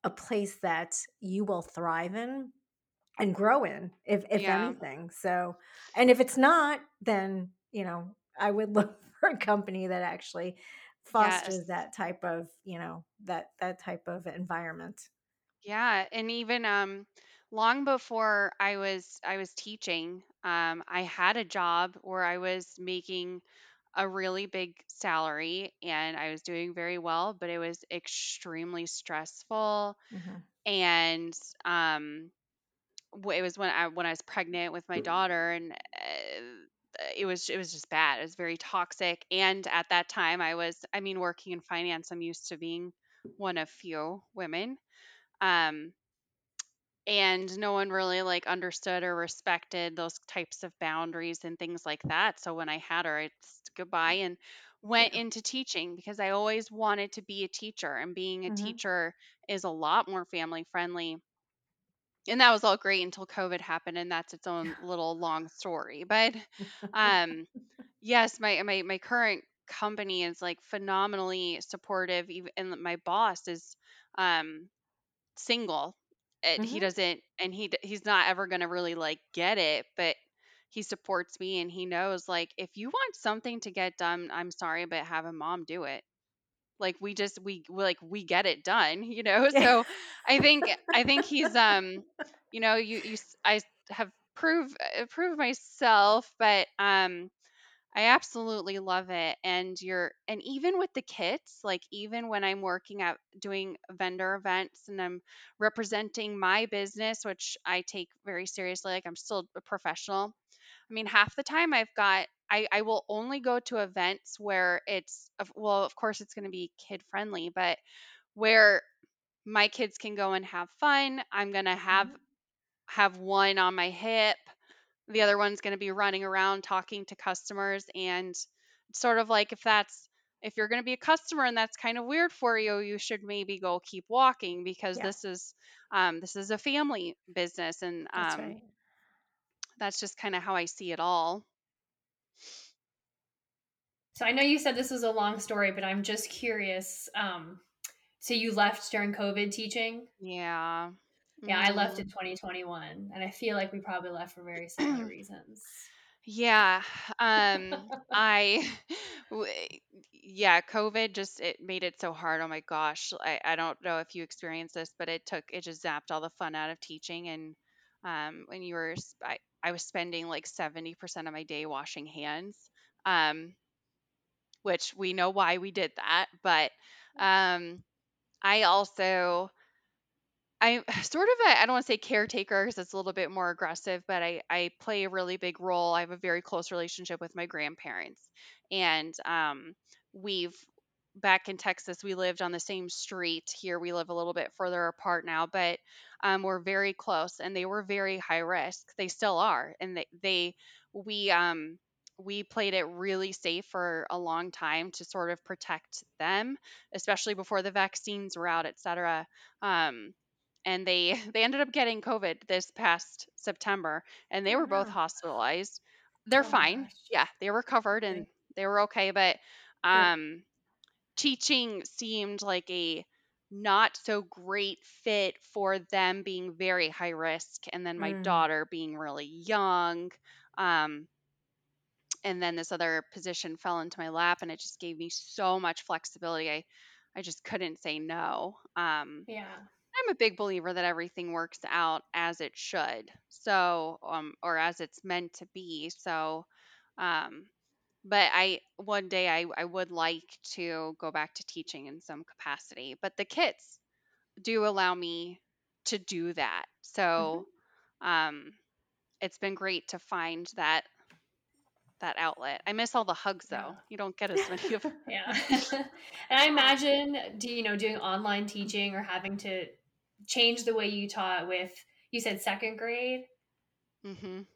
a place that you will thrive in and grow in, if if Yeah. anything. So, and if it's not, then you know I would look for a company that actually fosters Yes. that type of you know that that type of environment. Yeah, and even um long before I was I was teaching, um I had a job where I was making a really big salary and I was doing very well, but it was extremely stressful hmm and um it was when I when I was pregnant with my daughter and uh, it was it was just bad. It was very toxic and at that time I was I mean working in finance, I'm used to being one of few women. Um and no one really like understood or respected those types of boundaries and things like that so when i had her it's goodbye and went Yeah. into teaching because i always wanted to be a teacher and being a hmm teacher is a lot more family friendly and that was all great until covid happened and that's its own little long story but um yes my my, my current company is like phenomenally supportive even and my boss is um single and he hmm doesn't and he he's not ever going to really like get it but he supports me and he knows like if you want something to get done i'm sorry but have a mom do it. Like we just we we- like we get it done you know? So i think i think he's um you know you you i have proved uh, proved myself but um I absolutely love it. And you're, and even with the kits, like even when I'm working at doing vendor events and I'm representing my business, which I take very seriously, like I'm still a professional. I mean, half the time I've got, I, I will only go to events where it's, well, of course it's going to be kid friendly, but where my kids can go and have fun. I'm going to have, Mhm. have one on my hip the other one's going to be running around talking to customers and sort of like if that's if you're going to be a customer and that's kind of weird for you you should maybe go keep walking because Yeah. this is um, this is a family business and That's um, right. that's just kind of how i see it all So I know you said this was a long story, but I'm just curious. Um, so you left during COVID teaching? yeah Yeah, I left in 2021, and I feel like we probably left for very similar reasons. Yeah. Um I w- yeah, COVID just it made it so hard. Oh my gosh. I I don't know if you experienced this, but it took it just zapped all the fun out of teaching and um when you were I, I was spending like 70% of my day washing hands. Um which we know why we did that, but um I also I sort of a, I don't want to say caretaker because it's a little bit more aggressive, but I, I play a really big role. I have a very close relationship with my grandparents. And um, we've, back in Texas, we lived on the same street. Here we live a little bit further apart now, but um, we're very close and they were very high risk. They still are. And they, they we, um, we played it really safe for a long time to sort of protect them, especially before the vaccines were out, et cetera. Um, and they they ended up getting covid this past september and they were both hospitalized. They're Oh fine. yeah they recovered and they were okay but um teaching seemed like a not so great fit for them being very high risk and then my Mm. daughter being really young um and then this other position fell into my lap and it just gave me so much flexibility. I i just couldn't say no um Yeah. I'm a big believer that everything works out as it should. So, um, or as it's meant to be. So, um, but I one day I I would like to go back to teaching in some capacity. But the kits do allow me to do that. So, um, it's been great to find that that outlet. I miss all the hugs Yeah. though. You don't get as many of them. Yeah. and I imagine, do you know, doing online teaching or having to change the way you taught with, you said second grade? hmm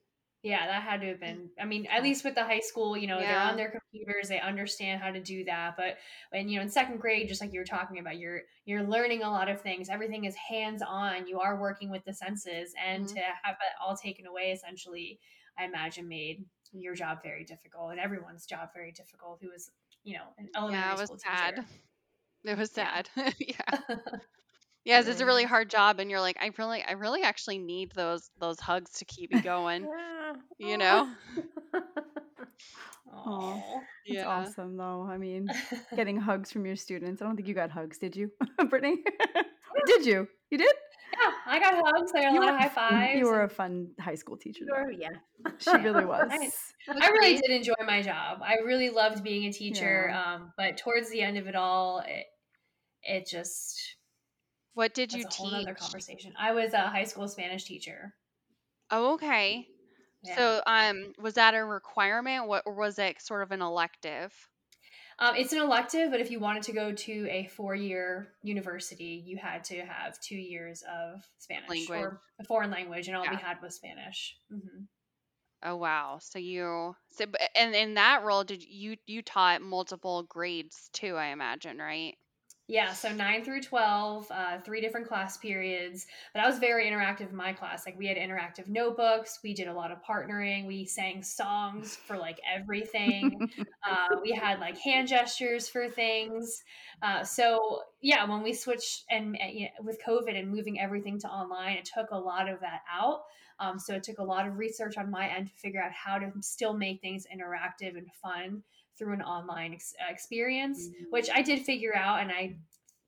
Yeah, that had to have been. I mean, at least with the high school, you know, they're on their computers, they understand how to do that. But when you know, in second grade, just like you were talking about, you're you're learning a lot of things. Everything is hands on. You are working with the senses, and Mhm. to have it all taken away, essentially, I imagine made your job very difficult and everyone's job very difficult. Who was, you know, an elementary Yeah, it was school sad. teacher. It was sad. yeah. Yes, it's a really Mm. hard job and you're like, I really I really actually need those those hugs to keep me going, Yeah. you know? Aw. That's Yeah. awesome, though. I mean, getting hugs from your students. I don't think you got hugs, did you, Brittany? Did you? You did? yeah, I got hugs. I got a lot of high fives. you were a fun high school teacher. Sure, yeah. She really was. I- I really did enjoy my job. I really loved being a teacher. Yeah. Um, but towards the end of it all, it, it just What did was you a whole teach? conversation. I was a high school Spanish teacher. Oh, okay. Yeah. So, um, was that a requirement? What or was it sort of an elective? Um, it's an elective, but if you wanted to go to a four-year university, you had to have two years of Spanish Language. or a foreign language, and all we had was Spanish. hmm Oh, wow. So you so and in that role, did you you taught multiple grades too? I imagine, right? Yeah, so nine through 12, uh, three different class periods. But I was very interactive in my class. Like, we had interactive notebooks. We did a lot of partnering. We sang songs for like everything. uh, we had like hand gestures for things. Uh, so, yeah, when we switched and uh, you know, with COVID and moving everything to online, it took a lot of that out. Um, so, it took a lot of research on my end to figure out how to still make things interactive and fun through an online ex- uh, experience, which I did figure out, and I,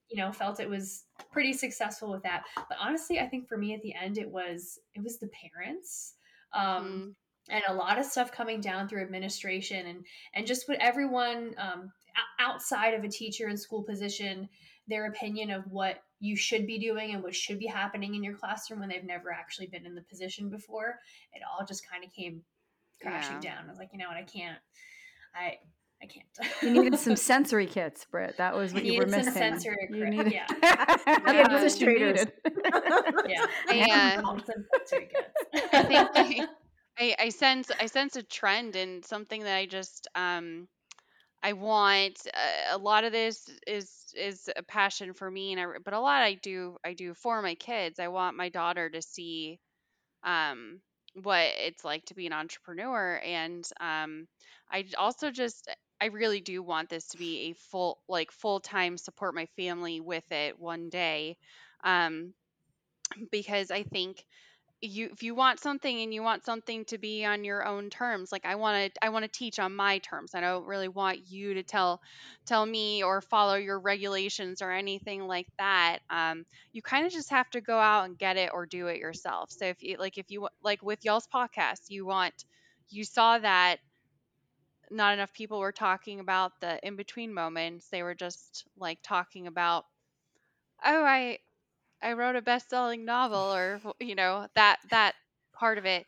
you know, felt it was pretty successful with that. But honestly, I think for me at the end, it was it was the parents. Um, Mhm. and a lot of stuff coming down through administration and and just what everyone um, outside of a teacher and school position their opinion of what you should be doing and what should be happening in your classroom when they've never actually been in the position before it all just kind of came crashing yeah. down i was like you know what i can't i I can't. you needed some sensory kits, Britt. That was what you, you were missing. sensory you needed, yeah. yeah. administrators. yeah. yeah. I think I, I, I sense I sense a trend and something that I just um I want uh, a lot of this is is a passion for me and I, but a lot I do I do for my kids. I want my daughter to see um what it's like to be an entrepreneur and um I also just I really do want this to be a full like full-time support my family with it one day um because I think you if you want something and you want something to be on your own terms like i want to i want to teach on my terms. I don't really want you to tell tell me or follow your regulations or anything like that um, you kind of just have to go out and get it or do it yourself. So if you like if you like with y'all's podcast you want you saw that not enough people were talking about the in between moments they were just like talking about oh i I wrote a best-selling novel or you know that that part of it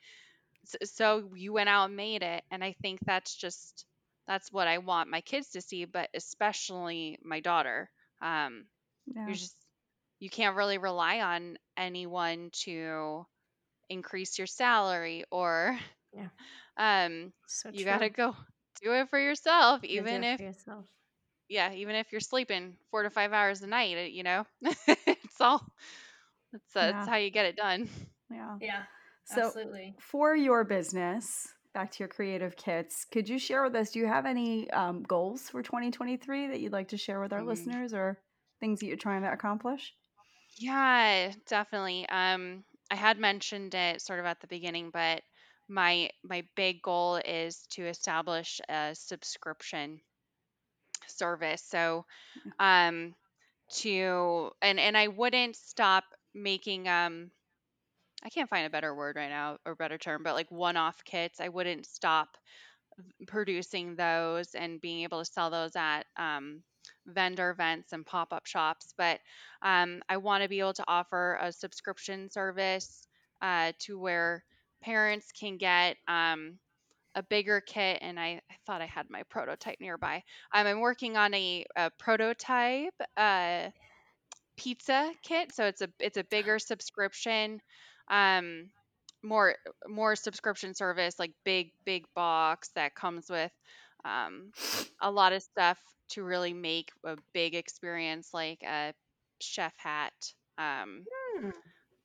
so you went out and made it and I think that's just that's what I want my kids to see but especially my daughter um yeah. you just you can't really rely on anyone to increase your salary or yeah. um so you got to go do it for yourself even if yourself yeah, even if you're sleeping four to five hours a night, uh, you know, it's all that's, uh, yeah. that's how you get it done. Yeah. Yeah. So absolutely. for your business, back to your creative kits, could you share with us? Do you have any um, goals for 2023 that you'd like to share with our mm. listeners, or things that you're trying to accomplish? Yeah, definitely. Um, I had mentioned it sort of at the beginning, but my my big goal is to establish a subscription service. So, um, to and and I wouldn't stop making um I can't find a better word right now or better term, but like one-off kits. I wouldn't stop producing those and being able to sell those at um, vendor events and pop-up shops. But um, I want to be able to offer a subscription service uh, to where parents can get um, a bigger kit and I, I, thought I had my prototype nearby. Um, I'm working on a, a prototype uh, pizza kit, so it's a it's a bigger subscription, um, more more subscription service like big big box that comes with um, a lot of stuff to really make a big experience like a chef hat. Um, hmm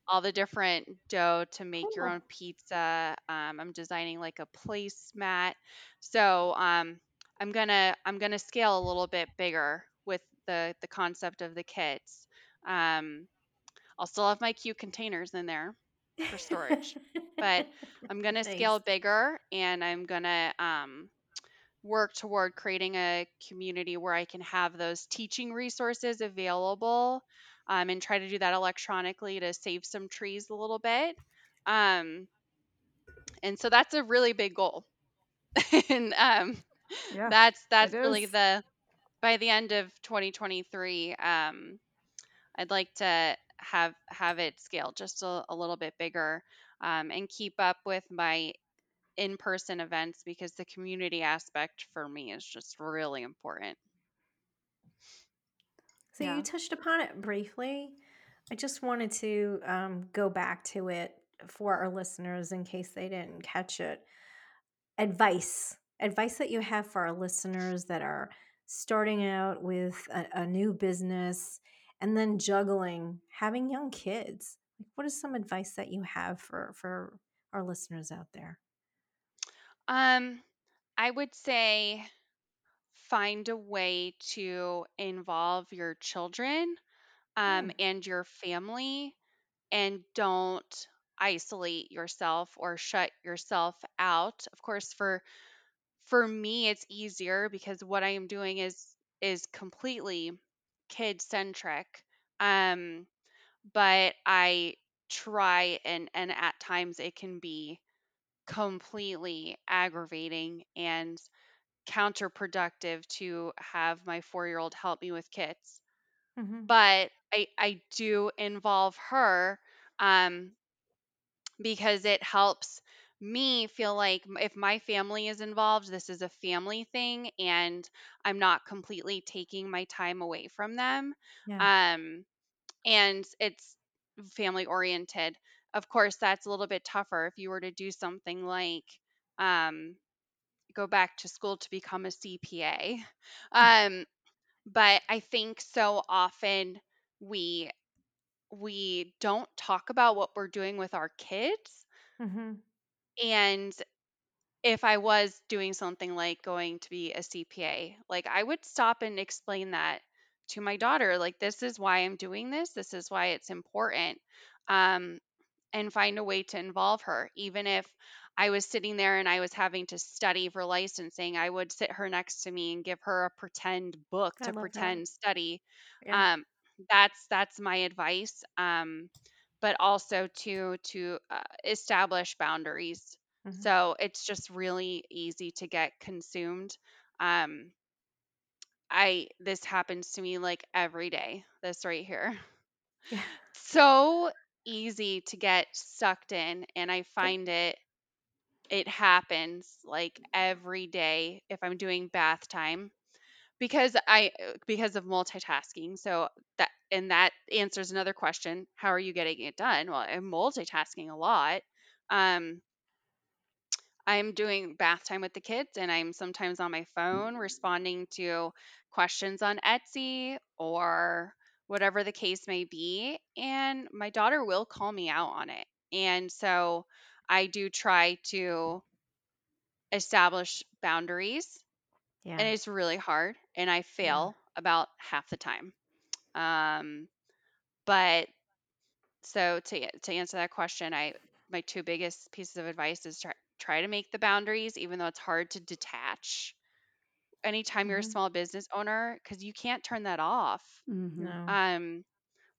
all the different dough to make your own pizza. Um, I'm designing like a placemat. So um, I'm gonna I'm gonna scale a little bit bigger with the the concept of the kits. Um, I'll still have my cute containers in there for storage, but I'm gonna nice. scale bigger and I'm gonna um, work toward creating a community where I can have those teaching resources available um, and try to do that electronically to save some trees a little bit. Um, and so that's a really big goal. and um, yeah, that's that's really is. the by the end of 2023. Um, I'd like to have have it scale just a, a little bit bigger um, and keep up with my in-person events because the community aspect for me is just really important. So yeah. you touched upon it briefly. I just wanted to um, go back to it for our listeners in case they didn't catch it. Advice, advice that you have for our listeners that are starting out with a, a new business and then juggling having young kids. What is some advice that you have for for our listeners out there? Um, I would say find a way to involve your children um, and your family and don't isolate yourself or shut yourself out. Of course for for me it's easier because what i am doing is is completely kid centric um but i try and and at times it can be completely aggravating and counterproductive to have my four year old help me with kits. Mm-hmm. But I, I do involve her um, because it helps me feel like if my family is involved, this is a family thing and I'm not completely taking my time away from them. Yeah. Um, and it's family oriented. Of course, that's a little bit tougher if you were to do something like um, go back to school to become a CPA. Um, but I think so often we we don't talk about what we're doing with our kids Mm-hmm. and if I was doing something like going to be a CPA, like I would stop and explain that to my daughter like this is why I'm doing this, this is why it's important. Um and find a way to involve her. Even if I was sitting there and I was having to study for licensing, I would sit her next to me and give her a pretend book I to love that. pretend study. Yeah. Um, that's that's my advice. Um, but also to to uh, establish boundaries. Mm-hmm. So it's just really easy to get consumed. Um, I this happens to me like every day. This right here Yeah. so easy to get sucked in and i find it it happens like every day if i'm doing bath time because i uh, because of multitasking so that and that answers another question how are you getting it done well i'm multitasking a lot um I'm doing bath time with the kids and I'm sometimes on my phone responding to questions on Etsy or whatever the case may be. And my daughter will call me out on it. And so I do try to establish boundaries, and it's really hard, and I Yeah. fail about half the time. Um, but so to to answer that question, I my two biggest pieces of advice is try try to make the boundaries, even though it's hard to detach. Anytime you're a Mm-hmm. small business owner, because you can't turn that off. Mm-hmm. Um,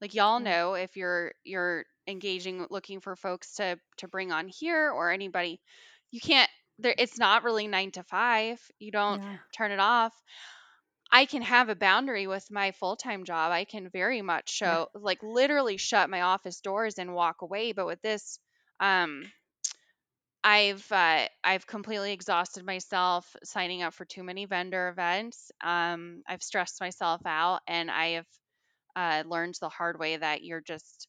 like y'all know if you're you're engaging looking for folks to to bring on here or anybody, you can't there it's not really nine to five. You don't Yeah. turn it off. I can have a boundary with my full-time job. I can very much Yeah. show like literally shut my office doors and walk away, but with this um I've uh, I've completely exhausted myself signing up for too many vendor events. Um I've stressed myself out and I have uh, learned the hard way that you're just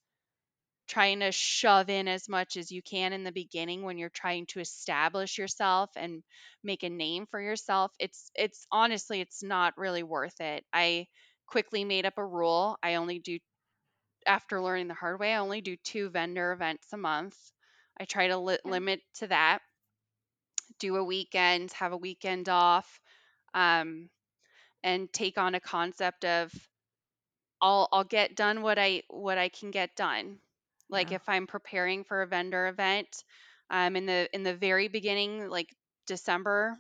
trying to shove in as much as you can in the beginning when you're trying to establish yourself and make a name for yourself it's it's honestly it's not really worth it. I quickly made up a rule. I only do after learning the hard way i only do two vendor events a month. I try to li- limit to that. Do a weekend have a weekend off um, and take on a concept of I'll I'll get done what I what I can get done. Like Yeah. if I'm preparing for a vendor event, um, in the in the very beginning, like December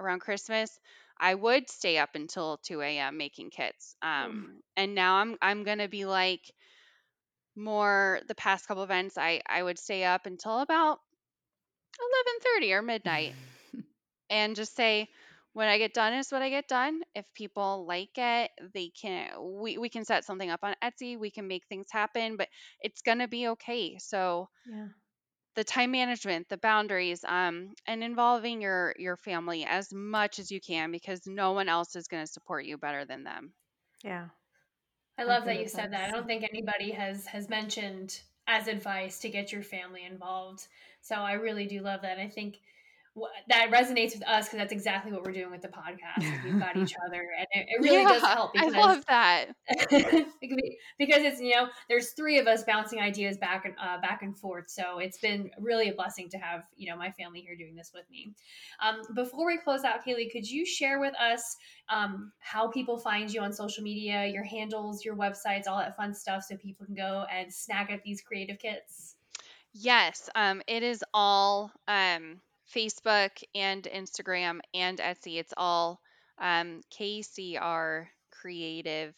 around Christmas, I would stay up until 2 a.m. making kits. Mm. Um, and now I'm I'm gonna be like more the past couple events, I I would stay up until about 11:30 or midnight and just say when I get done is what I get done. If people like it, they can we we can set something up on Etsy, we can make things happen, but it's going to be okay. So Yeah. the time management, the boundaries, um, and involving your your family as much as you can because no one else is going to support you better than them. Yeah. I love good that you said that. I don't think anybody has has mentioned as advice to get your family involved. So I really do love that. I think wh- that resonates with us because that's exactly what we're doing with the podcast. We've got each other, and it, it really does Yeah, help I love that. because it's you know there's three of us bouncing ideas back and uh, back and forth so it's been really a blessing to have you know my family here doing this with me um, before we close out Kaeley could you share with us um, how people find you on social media your handles your websites all that fun stuff so people can go and snag at these creative kits Yes, um, it is all um, Facebook and Instagram and Etsy. It's all um, KCR Creative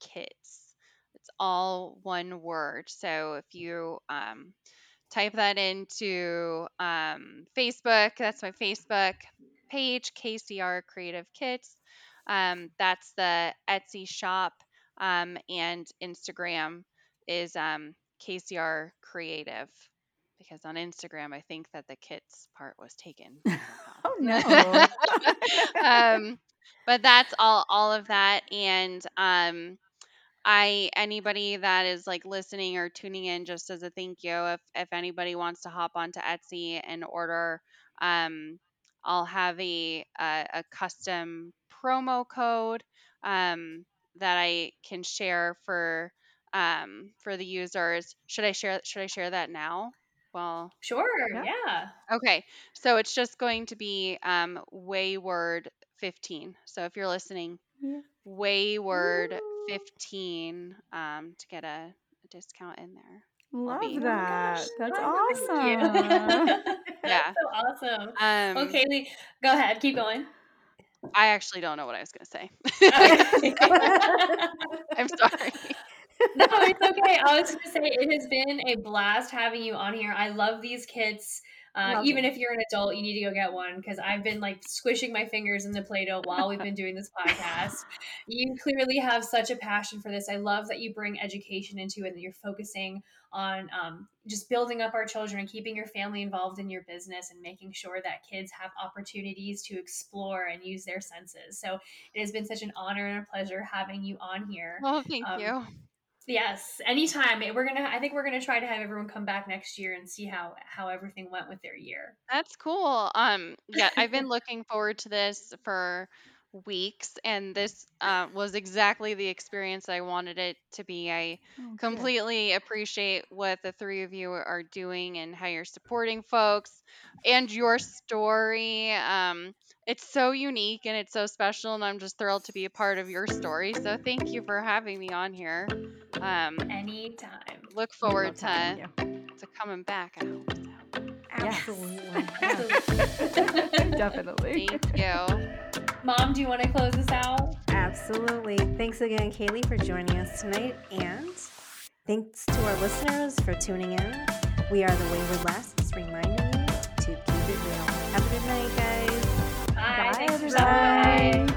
Kits. It's all one word. So if you um, type that into um, Facebook. That's my Facebook page, KCR Creative Kits. Um, that's the Etsy shop, um, and Instagram is um, KCR Creative. Because on Instagram, I think that the kits part was taken. oh no! um, but that's all all of that, and um, I anybody that is like listening or tuning in just as a thank you, if if anybody wants to hop onto Etsy and order, um, I'll have a a, a custom promo code um, that I can share for um, for the users. Should I share should I share that now? Well, Sure. Yeah. Yeah. okay. So it's just going to be um, Wayward 15. So if you're listening, Yeah. Wayward Woo. 15 um, to get a, a discount in there. Love be- Oh my that. That's Oh, thank you. awesome. Yeah. That's so awesome. Um, well, Kaeley, go ahead. Keep going. I actually don't know what I was going to say. Okay. I'm sorry. No, it's okay. I was going to say it has been a blast having you on here. I love these kits. Uh, even if you're an adult, you need to go get one because I've been like squishing my fingers in the Play Doh while we've been doing this podcast. You clearly have such a passion for this. I love that you bring education into it and that you're focusing on um, just building up our children and keeping your family involved in your business and making sure that kids have opportunities to explore and use their senses. So it has been such an honor and a pleasure having you on here. Oh, thank Um, you. Yes, anytime. We're gonna. I think we're gonna try to have everyone come back next year and see how how everything went with their year. That's cool. Um, yeah, I've been looking forward to this for weeks, and this uh, was exactly the experience I wanted it to be. I Oh, completely appreciate what the three of you are doing and how you're supporting folks and your story. Um, it's so unique and it's so special, and I'm just thrilled to be a part of your story. So thank you for having me on here. Um, Anytime. look forward to to coming back. I hope so. Absolutely. Definitely. Thank you. Mom, do you want to close us out? Absolutely. Thanks again, Kaeley, for joining us tonight. And thanks to our listeners for tuning in. We are the Wayward Lasses, reminding you to keep it real. Have a good night, guys. Bye. Bye, Thanks